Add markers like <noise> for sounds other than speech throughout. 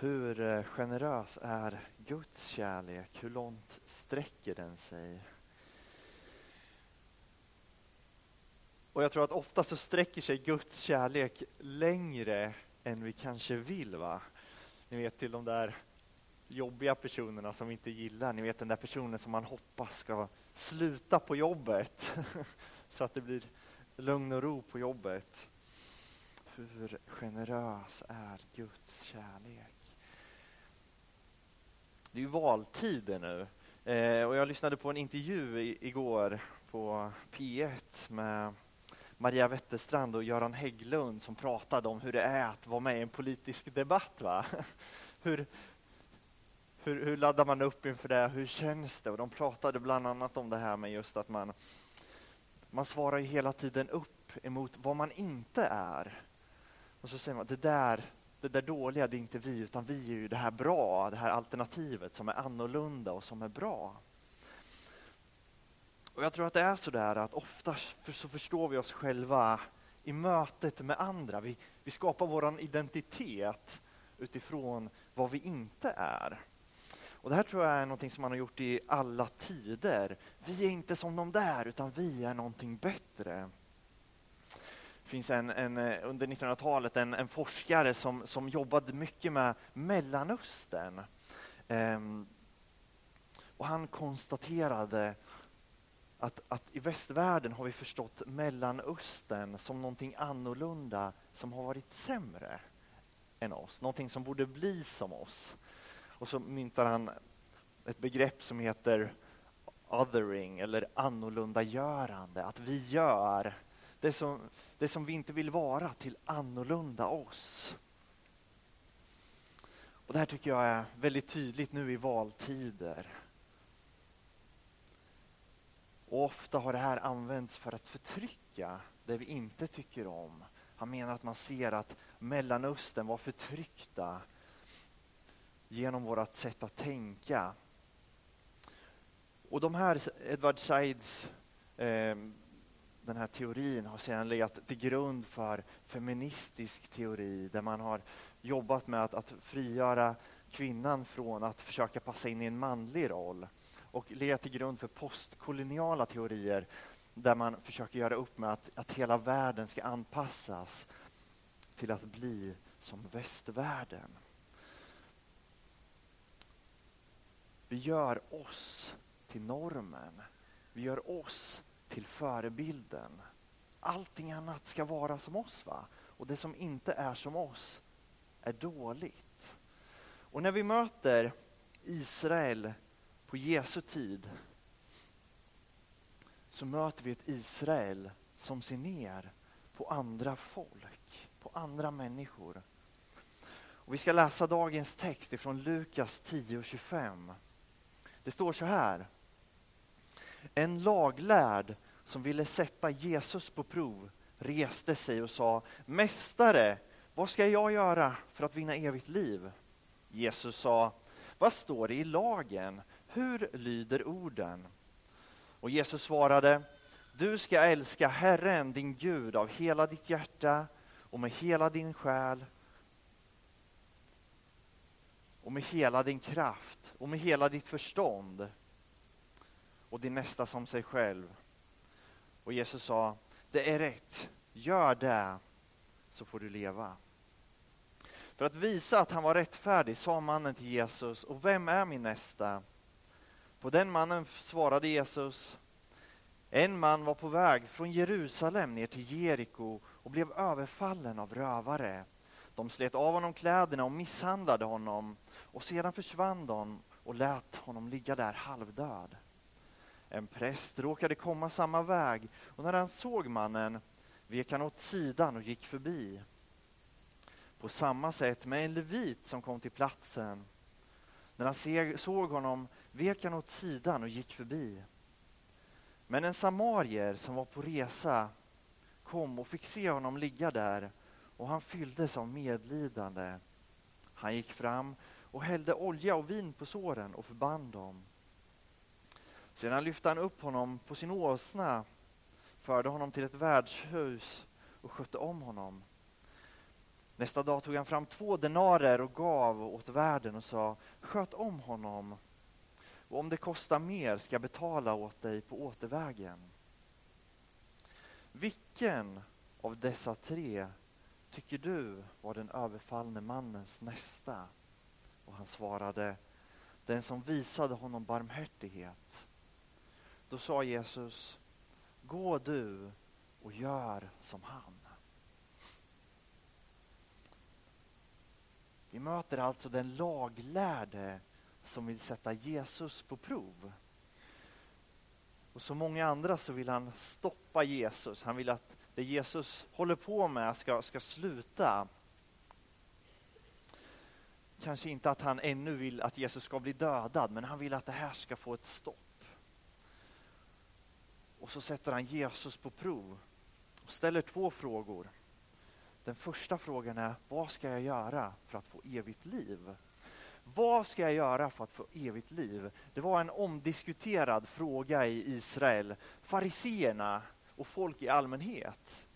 Hur eh, generös är Guds kärlek? Hur långt sträcker den sig? Och jag tror att ofta så sträcker sig Guds kärlek längre än vi kanske vill. va? Ni vet till de där jobbiga personerna som vi inte gillar. Ni vet den där personen som man hoppas ska sluta på jobbet <laughs> så att det blir lugn och ro på jobbet. Hur generös är Guds kärlek? Det är ju valtider nu eh, och jag lyssnade på en intervju i igår på P1 med Maria Wetterstrand och Göran Hägglund som pratade om hur det är att vara med i en politisk debatt. Va? <laughs> Hur, hur, hur laddar man upp inför det? Hur känns det? Och de pratade bland annat om det här med just att man, man svarar ju hela tiden upp emot vad man inte är. Och så säger man, det där, det där dåliga, det är inte vi, utan vi är ju det här bra, det här alternativet som är annorlunda och som är bra. Och jag tror att det är så där att ofta så förstår vi oss själva i mötet med andra. Vi, vi skapar vår identitet utifrån vad vi inte är. Och Det här tror jag är någonting som man har gjort i alla tider. Vi är inte som de där, utan vi är någonting bättre. Det finns en, en eh, under 1900-talet en, en, forskare som, som jobbade mycket med Mellanöstern. Ehm, och han konstaterade att, att i västvärlden har vi förstått Mellanöstern som någonting annorlunda som har varit sämre än oss, någonting som borde bli som oss. Och så myntar han ett begrepp som heter othering eller annorlundagörande, att vi gör det som, det som vi inte vill vara till annorlunda oss. Och Det här tycker jag är väldigt tydligt nu i valtider. Och ofta har det här använts för att förtrycka det vi inte tycker om. Han menar att man ser att Mellanöstern var förtryckta genom vårt sätt att tänka. Och de här, Edward Saids, eh, den här teorin har sedan legat till grund för feministisk teori där man har jobbat med att, att frigöra kvinnan från att försöka passa in i en manlig roll och legat till grund för postkoloniala teorier där man försöker göra upp med att, att hela världen ska anpassas till att bli som västvärlden. Vi gör oss till normen. Vi gör oss till förebilden. Allting annat ska vara som oss. va? Och det som inte är som oss är dåligt. Och när vi möter Israel på Jesu tid så möter vi ett Israel som ser ner på andra folk, på andra människor. Och vi ska läsa dagens text ifrån Lukas 10.25. Det står så här. En laglärd som ville sätta Jesus på prov reste sig och sa Mästare, vad ska jag göra för att vinna evigt liv? Jesus sa, vad står det i lagen? Hur lyder orden? Och Jesus svarade, du ska älska Herren, din Gud, av hela ditt hjärta och med hela din själ och med hela din kraft och med hela ditt förstånd och din nästa som sig själv. Och Jesus sa, det är rätt, gör det så får du leva. För att visa att han var rättfärdig sa mannen till Jesus, och vem är min nästa? På den mannen svarade Jesus, en man var på väg från Jerusalem ner till Jeriko och blev överfallen av rövare. De slet av honom kläderna och misshandlade honom och sedan försvann de och lät honom ligga där halvdöd. En präst råkade komma samma väg och när han såg mannen vek han åt sidan och gick förbi. På samma sätt med en levit som kom till platsen. När han såg honom vek han åt sidan och gick förbi. Men en samarier som var på resa kom och fick se honom ligga där och han fylldes av medlidande. Han gick fram och hällde olja och vin på såren och förband dem. Sedan lyfte han upp honom på sin åsna, förde honom till ett värdshus och skötte om honom. Nästa dag tog han fram två denarer och gav åt värden och sa sköt om honom och om det kostar mer ska jag betala åt dig på återvägen. Vilken av dessa tre tycker du var den överfallne mannens nästa? Och han svarade, den som visade honom barmhärtighet. Då sa Jesus, gå du och gör som han. Vi möter alltså den laglärde som vill sätta Jesus på prov. Och som många andra så vill han stoppa Jesus. Han vill att det Jesus håller på med ska, ska sluta. Kanske inte att han ännu vill att Jesus ska bli dödad, men han vill att det här ska få ett stopp. Och så sätter han Jesus på prov och ställer två frågor. Den första frågan är, vad ska jag göra för att få evigt liv? Vad ska jag göra för att få evigt liv? Det var en omdiskuterad fråga i Israel. Fariseerna och folk i allmänhet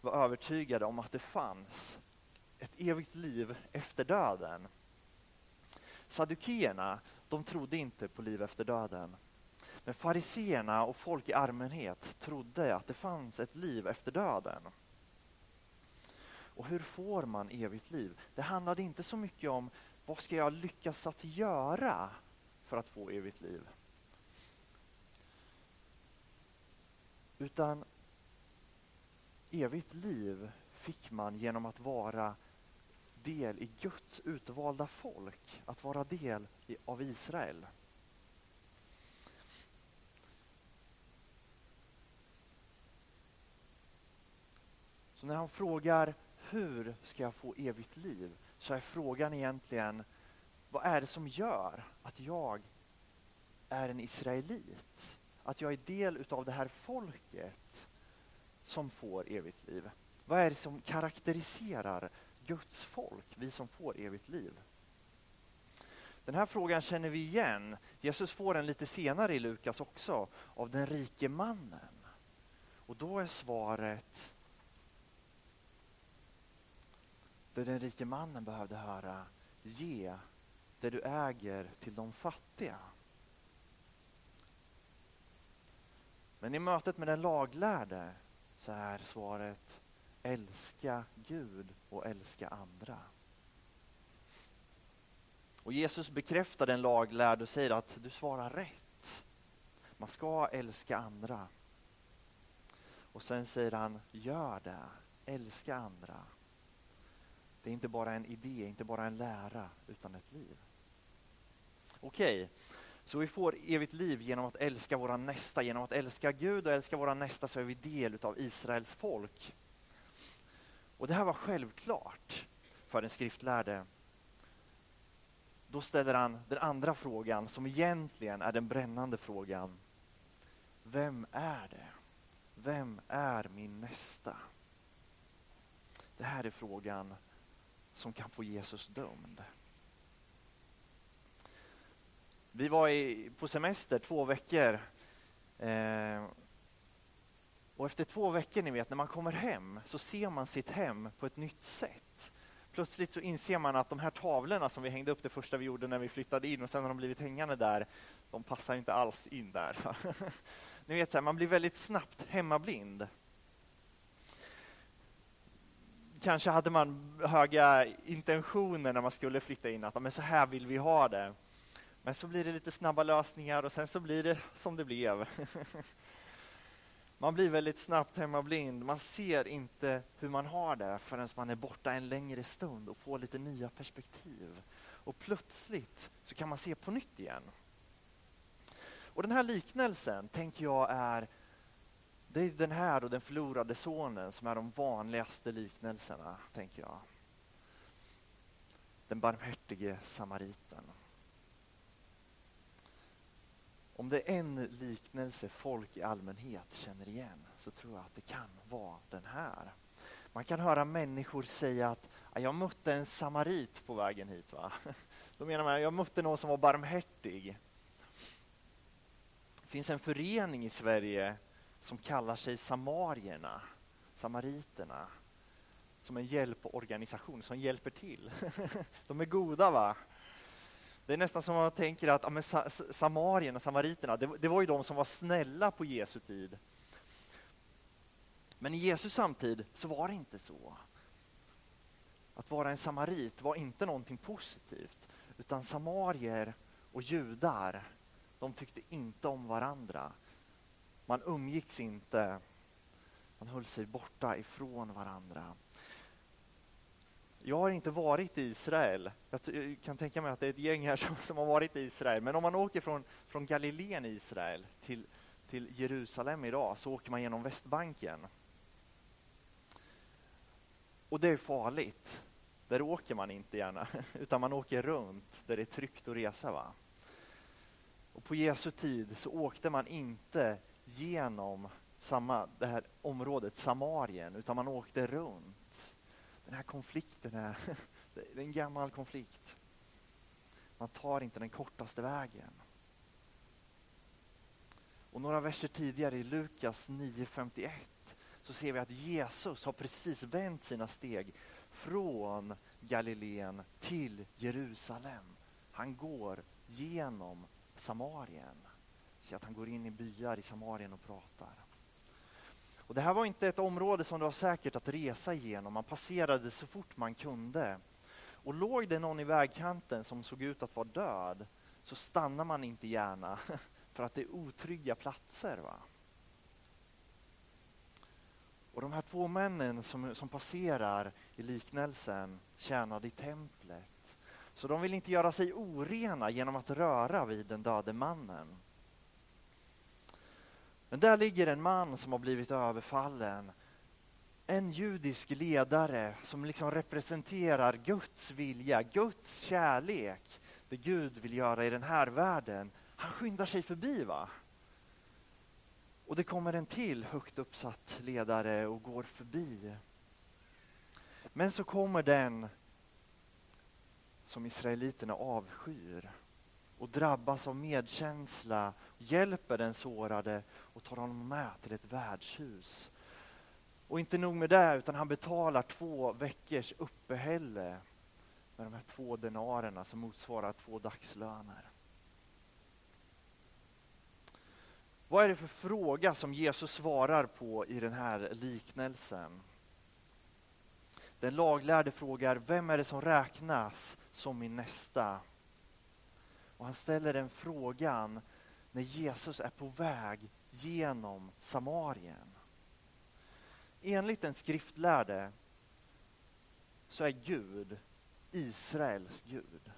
var övertygade om att det fanns ett evigt liv efter döden. Saddukeerna, de trodde inte på liv efter döden. Men fariseerna och folk i allmänhet trodde att det fanns ett liv efter döden. Och hur får man evigt liv? Det handlade inte så mycket om vad ska jag lyckas att göra för att få evigt liv? Utan evigt liv fick man genom att vara del i Guds utvalda folk, att vara del av Israel. Så när han frågar hur ska jag få evigt liv så är frågan egentligen vad är det som gör att jag är en israelit? Att jag är del utav det här folket som får evigt liv. Vad är det som karaktäriserar Guds folk, vi som får evigt liv? Den här frågan känner vi igen. Jesus får den lite senare i Lukas också, av den rike mannen. Och då är svaret det den rike mannen behövde höra, ge det du äger till de fattiga. Men i mötet med den laglärde så är svaret älska Gud och älska andra. Och Jesus bekräftar den laglärde och säger att du svarar rätt. Man ska älska andra. Och sen säger han, gör det, älska andra. Det är inte bara en idé, inte bara en lära, utan ett liv. Okej, okay. så vi får evigt liv genom att älska våra nästa. Genom att älska Gud och älska våra nästa så är vi del av Israels folk. Och det här var självklart för den skriftlärde. Då ställer han den andra frågan som egentligen är den brännande frågan. Vem är det? Vem är min nästa? Det här är frågan som kan få Jesus dömd. Vi var i, på semester två veckor. Eh, och efter två veckor, ni vet, när man kommer hem så ser man sitt hem på ett nytt sätt. Plötsligt så inser man att de här tavlorna som vi hängde upp det första vi gjorde när vi flyttade in och sen har de blivit hängande där, de passar inte alls in där. <laughs> ni vet, så här, man blir väldigt snabbt hemmablind kanske hade man höga intentioner när man skulle flytta in, att men så här vill vi ha det. Men så blir det lite snabba lösningar och sen så blir det som det blev. Man blir väldigt snabbt hemmablind. Man ser inte hur man har det förrän man är borta en längre stund och får lite nya perspektiv. Och plötsligt så kan man se på nytt igen. Och den här liknelsen tänker jag är det är den här och den förlorade sonen som är de vanligaste liknelserna, tänker jag. Den barmhärtige samariten. Om det är en liknelse folk i allmänhet känner igen så tror jag att det kan vara den här. Man kan höra människor säga att jag mötte en samarit på vägen hit. Va? <laughs> Då menar man jag mötte någon som var barmhärtig. Det finns en förening i Sverige som kallar sig samarierna, samariterna. som en hjälporganisation som hjälper till. <laughs> De är goda va? Det är nästan som man tänker att ja, men samarierna, samariterna, det, det var ju de som var snälla på Jesu tid. Men i Jesu samtid så var det inte så. Att vara en samarit var inte någonting positivt, utan samarier och judar, de tyckte inte om varandra. Man umgicks inte, man höll sig borta ifrån varandra. Jag har inte varit i Israel. Jag kan tänka mig att det är ett gäng här <laughs> som, som har varit i Israel. Men om man åker från, från Galileen i Israel till, till Jerusalem idag så åker man genom Västbanken. Och det är farligt. Där åker man inte gärna, <laughs> utan man åker runt där det är tryggt att resa. Va? Och på Jesu tid så åkte man inte genom samma, det här området Samarien, utan man åkte runt. Den här konflikten är, <laughs> det är en gammal konflikt. Man tar inte den kortaste vägen. Och några verser tidigare i Lukas 9.51 så ser vi att Jesus har precis vänt sina steg från Galileen till Jerusalem. Han går genom Samarien. Se att han går in i byar i Samarien och pratar. Och det här var inte ett område som det var säkert att resa igenom. Man passerade så fort man kunde. Och låg det någon i vägkanten som såg ut att vara död så stannar man inte gärna <laughs> för att det är otrygga platser. Va? Och de här två männen som, som passerar i liknelsen tjänade i templet. Så de vill inte göra sig orena genom att röra vid den döde mannen. Men där ligger en man som har blivit överfallen. En judisk ledare som liksom representerar Guds vilja, Guds kärlek. Det Gud vill göra i den här världen. Han skyndar sig förbi. va? Och det kommer en till högt uppsatt ledare och går förbi. Men så kommer den som israeliterna avskyr och drabbas av medkänsla, hjälper den sårade och tar honom med till ett värdshus. Och inte nog med det, utan han betalar två veckors uppehälle med de här två denarerna som motsvarar två dagslöner. Vad är det för fråga som Jesus svarar på i den här liknelsen? Den laglärde frågar, vem är det som räknas som min nästa? Och han ställer den frågan när Jesus är på väg genom Samarien. Enligt den skriftlärde så är Gud Israels Gud.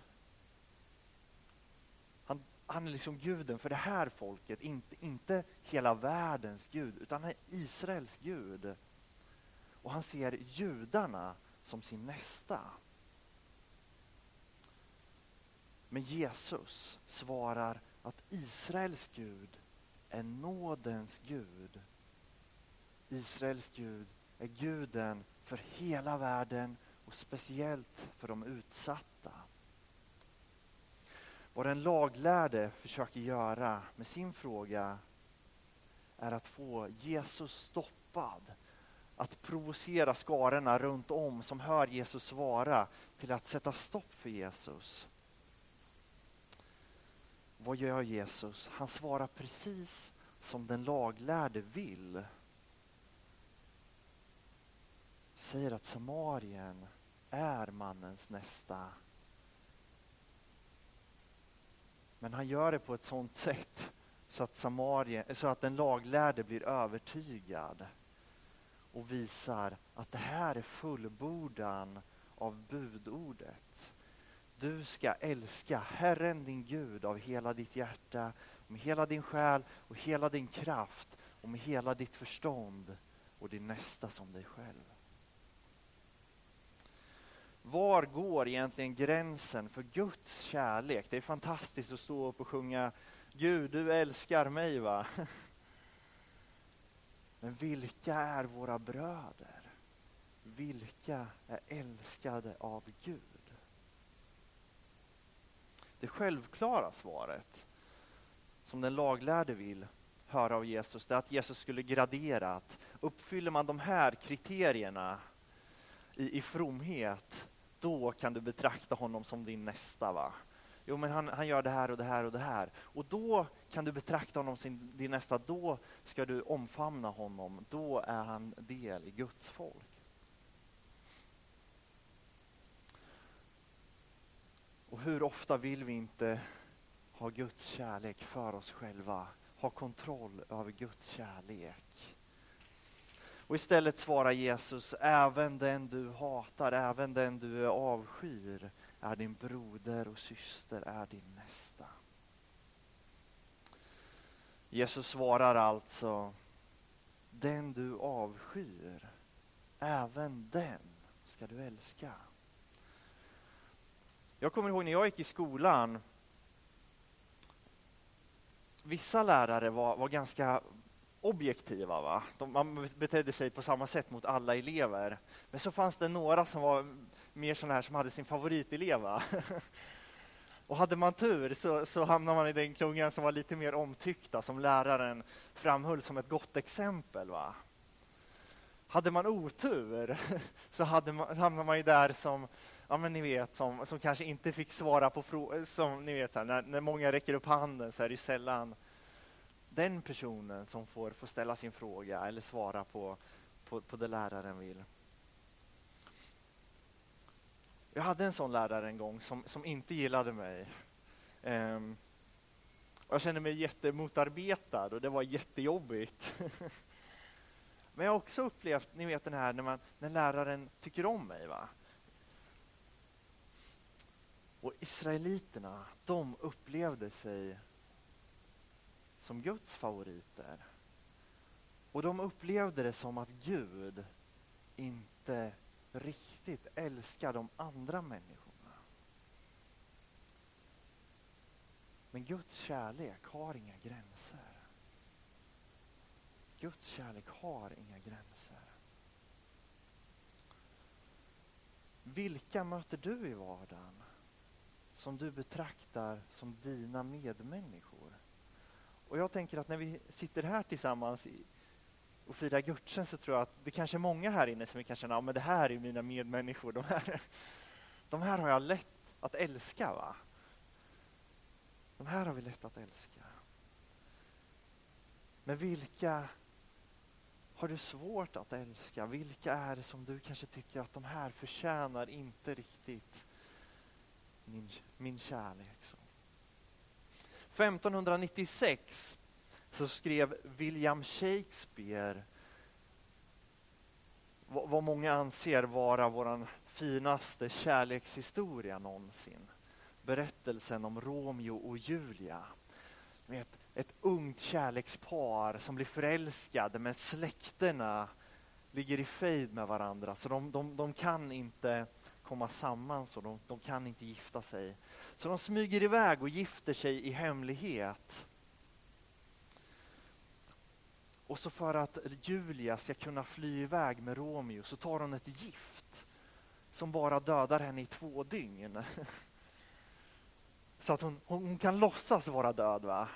Han, han är liksom guden för det här folket, inte, inte hela världens Gud, utan han är Israels Gud. Och han ser judarna som sin nästa. Men Jesus svarar att Israels Gud är nådens Gud. Israels Gud är guden för hela världen och speciellt för de utsatta. Vad den laglärde försöker göra med sin fråga är att få Jesus stoppad. Att provocera skarorna runt om som hör Jesus svara till att sätta stopp för Jesus. Vad gör Jesus? Han svarar precis som den laglärde vill. Säger att Samarien är mannens nästa. Men han gör det på ett sådant sätt så att, Samarien, så att den laglärde blir övertygad och visar att det här är fullbordan av budordet. Du ska älska Herren din Gud av hela ditt hjärta, med hela din själ och hela din kraft och med hela ditt förstånd och din nästa som dig själv. Var går egentligen gränsen för Guds kärlek? Det är fantastiskt att stå upp och sjunga Gud, du älskar mig va? <laughs> Men vilka är våra bröder? Vilka är älskade av Gud? Det självklara svaret som den laglärde vill höra av Jesus, det är att Jesus skulle gradera att uppfyller man de här kriterierna, i, i fromhet, då kan du betrakta honom som din nästa. va? Jo, men han, han gör det här och det här och det här. Och då kan du betrakta honom som din nästa. Då ska du omfamna honom. Då är han del i Guds folk. Och hur ofta vill vi inte ha Guds kärlek för oss själva? Ha kontroll över Guds kärlek. Och istället svarar Jesus, även den du hatar, även den du avskyr är din broder och syster, är din nästa. Jesus svarar alltså, den du avskyr, även den ska du älska. Jag kommer ihåg när jag gick i skolan, vissa lärare var, var ganska objektiva. Va? De, man betedde sig på samma sätt mot alla elever. Men så fanns det några som var mer sådana här som hade sin favoritelev. <laughs> Och hade man tur så, så hamnade man i den klungan som var lite mer omtyckta, som läraren framhöll som ett gott exempel. Va? Hade man otur <laughs> så hade man, hamnade man ju där som, ja men ni vet, som, som kanske inte fick svara på frågor. Som ni vet, så här, när, när många räcker upp handen så är det sällan den personen som får, får ställa sin fråga eller svara på, på, på det läraren vill. Jag hade en sån lärare en gång som, som inte gillade mig. Um, jag kände mig jättemotarbetad och det var jättejobbigt. <laughs> Men jag har också upplevt, ni vet den här när, man, när läraren tycker om mig. va? Och israeliterna, de upplevde sig som Guds favoriter. Och de upplevde det som att Gud inte riktigt älskar de andra människorna. Men Guds kärlek har inga gränser. Guds kärlek har inga gränser. Vilka möter du i vardagen som du betraktar som dina medmänniskor? Och jag tänker att när vi sitter här tillsammans och firar gudstjänst så tror jag att det kanske är många här inne som vi kan känna, ja men det här är mina medmänniskor, de här, de här har jag lätt att älska. va? De här har vi lätt att älska. Men vilka har du svårt att älska? Vilka är det som du kanske tycker att de här förtjänar inte riktigt min, min kärlek? Så. 1596 så skrev William Shakespeare vad många anser vara vår finaste kärlekshistoria någonsin. Berättelsen om Romeo och Julia. Ett, ett ungt kärlekspar som blir förälskade men släkterna ligger i fejd med varandra så de, de, de kan inte komma samman så de, de kan inte gifta sig. Så de smyger iväg och gifter sig i hemlighet. Och så för att Julia ska kunna fly iväg med Romeo så tar hon ett gift som bara dödar henne i två dygn. Så att hon, hon kan låtsas vara död. va?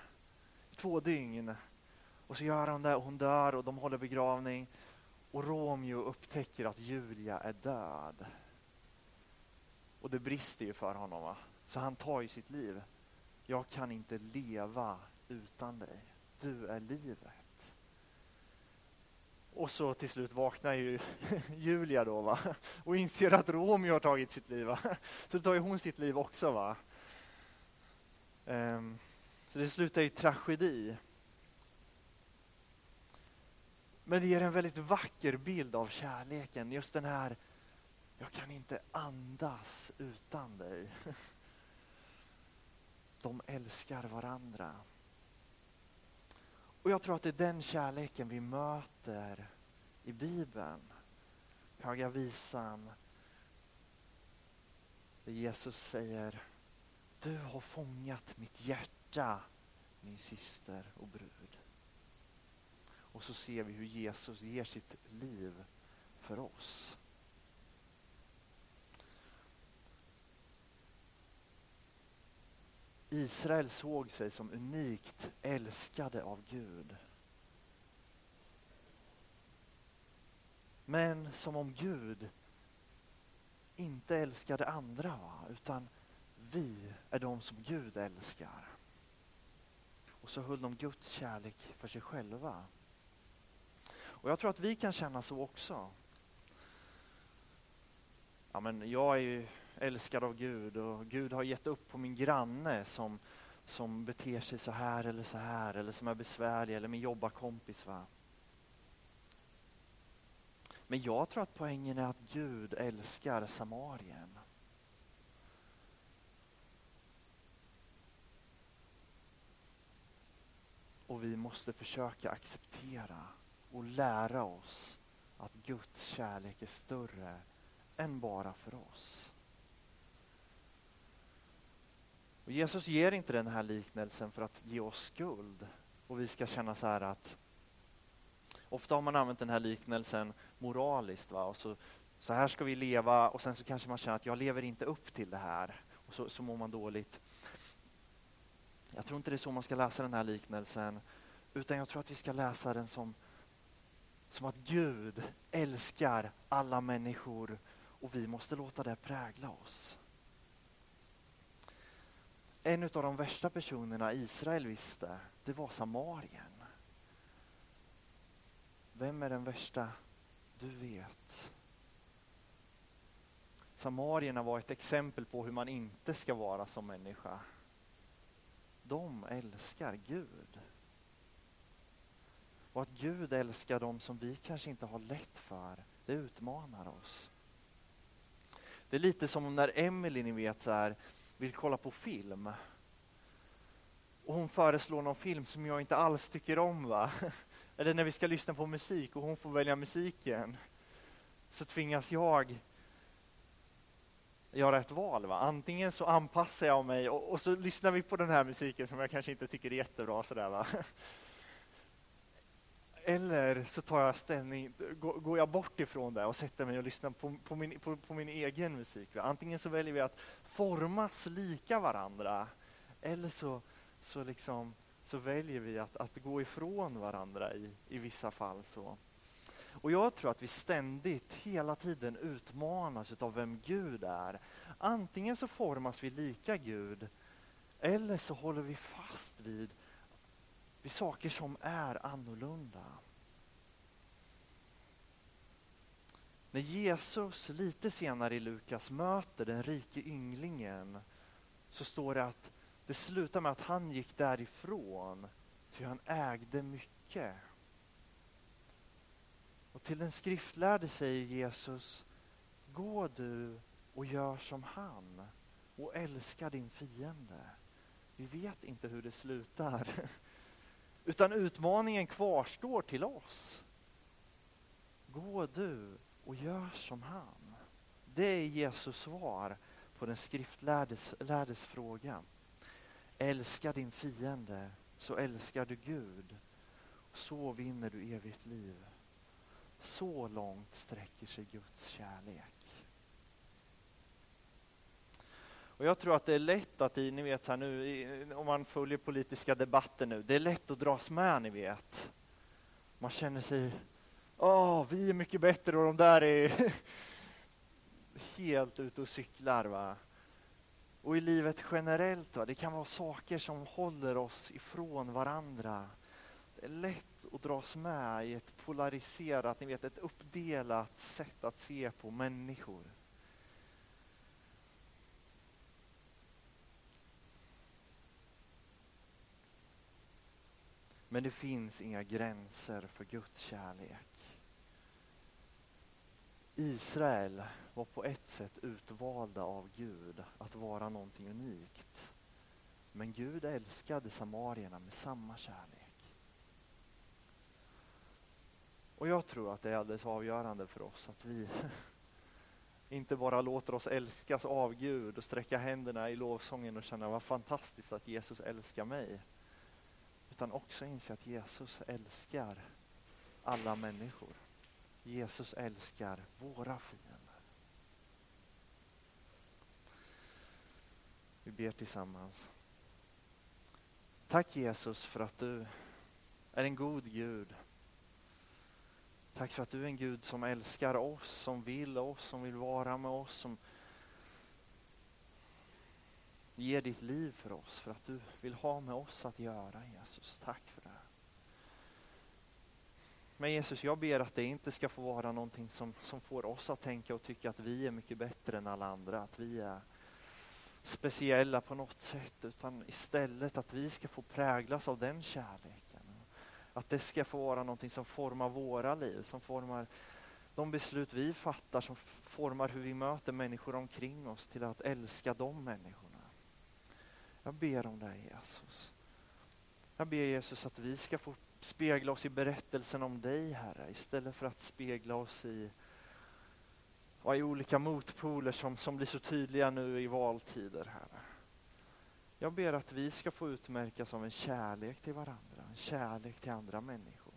Två dygn. Och så gör hon det och hon dör och de håller begravning. Och Romeo upptäcker att Julia är död. Och det brister ju för honom. Va? Så han tar ju sitt liv. Jag kan inte leva utan dig. Du är livet. Och så till slut vaknar ju <laughs> Julia då va? och inser att Romeo har tagit sitt liv. Va? Så tar ju hon sitt liv också. va. Um, så det slutar i tragedi. Men det ger en väldigt vacker bild av kärleken. Just den här, jag kan inte andas utan dig. <laughs> De älskar varandra. Och jag tror att det är den kärleken vi möter i Bibeln. Höga visan. Där Jesus säger, du har fångat mitt hjärta, min syster och brud. Och så ser vi hur Jesus ger sitt liv för oss. Israel såg sig som unikt älskade av Gud. Men som om Gud inte älskade andra, va? utan vi är de som Gud älskar. Och så höll de Guds kärlek för sig själva. Och jag tror att vi kan känna så också. Ja, men jag är ju älskad av Gud och Gud har gett upp på min granne som, som beter sig så här eller så här eller som är besvärlig eller min jobbarkompis. Va? Men jag tror att poängen är att Gud älskar Samarien. Och vi måste försöka acceptera och lära oss att Guds kärlek är större än bara för oss. Och Jesus ger inte den här liknelsen för att ge oss skuld och vi ska känna så här att Ofta har man använt den här liknelsen moraliskt. Va? Och så, så här ska vi leva och sen så kanske man känner att jag lever inte upp till det här. Och så, så mår man dåligt. Jag tror inte det är så man ska läsa den här liknelsen. Utan jag tror att vi ska läsa den som, som att Gud älskar alla människor och vi måste låta det prägla oss. En av de värsta personerna Israel visste, det var Samarien. Vem är den värsta du vet? Samarierna var ett exempel på hur man inte ska vara som människa. De älskar Gud. Och att Gud älskar dem som vi kanske inte har lätt för, det utmanar oss. Det är lite som när Emelie, ni vet, så här, vill kolla på film. Och hon föreslår någon film som jag inte alls tycker om. va? <laughs> Eller när vi ska lyssna på musik och hon får välja musiken. Så tvingas jag göra ett val. Va? Antingen så anpassar jag mig och, och, så lyssnar vi på den här musiken som jag kanske inte tycker är jättebra. Sådär, va? <laughs> Eller så tar jag ställning, går jag bort ifrån det och sätter mig och lyssnar på, på, min, på, på min egen musik. Antingen så väljer vi att formas lika varandra eller så, så liksom så väljer vi att, att gå ifrån varandra i, i vissa fall. så. Och jag tror att vi ständigt, hela tiden utmanas av vem Gud är. Antingen så formas vi lika Gud, eller så håller vi fast vid, vid saker som är annorlunda. När Jesus lite senare i Lukas möter den rike ynglingen så står det att det slutar med att han gick därifrån, ty han ägde mycket. Och till den skriftlärde säger Jesus, gå du och gör som han och älska din fiende. Vi vet inte hur det slutar. Utan utmaningen kvarstår till oss. Gå du och gör som han. Det är Jesus svar på den skriftlärdes lärdes fråga. Älska din fiende så älskar du Gud. Så vinner du evigt liv. Så långt sträcker sig Guds kärlek. Och Jag tror att det är lätt att, ni vet så här nu, om man följer politiska debatter nu, det är lätt att dras med, ni vet. Man känner sig, åh, vi är mycket bättre och de där är <laughs> helt ute och cyklar. Va? Och i livet generellt, va? det kan vara saker som håller oss ifrån varandra. Det är lätt att dras med i ett polariserat, ni vet ett uppdelat sätt att se på människor. Men det finns inga gränser för Guds kärlek. Israel var på ett sätt utvalda av Gud att vara någonting unikt. Men Gud älskade samarierna med samma kärlek. Och jag tror att det är alldeles avgörande för oss att vi <laughs> inte bara låter oss älskas av Gud och sträcka händerna i lovsången och känna vad fantastiskt att Jesus älskar mig. Utan också inse att Jesus älskar alla människor. Jesus älskar våra fiender. Vi ber tillsammans. Tack Jesus för att du är en god Gud. Tack för att du är en Gud som älskar oss, som vill oss, som vill vara med oss, som ger ditt liv för oss, för att du vill ha med oss att göra Jesus. Tack för det. Men Jesus, jag ber att det inte ska få vara någonting som, som får oss att tänka och tycka att vi är mycket bättre än alla andra, att vi är speciella på något sätt, utan istället att vi ska få präglas av den kärleken. Att det ska få vara någonting som formar våra liv, som formar de beslut vi fattar, som formar hur vi möter människor omkring oss till att älska de människorna. Jag ber om dig Jesus. Jag ber Jesus att vi ska få spegla oss i berättelsen om dig Herre, istället för att spegla oss i, i olika motpoler som, som blir så tydliga nu i valtider Herre. Jag ber att vi ska få utmärkas av en kärlek till varandra, en kärlek till andra människor.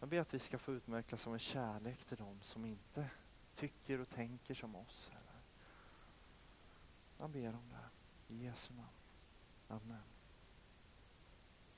Jag ber att vi ska få utmärkas av en kärlek till dem som inte tycker och tänker som oss. Herre. Jag ber om det. I Jesu namn. Amen.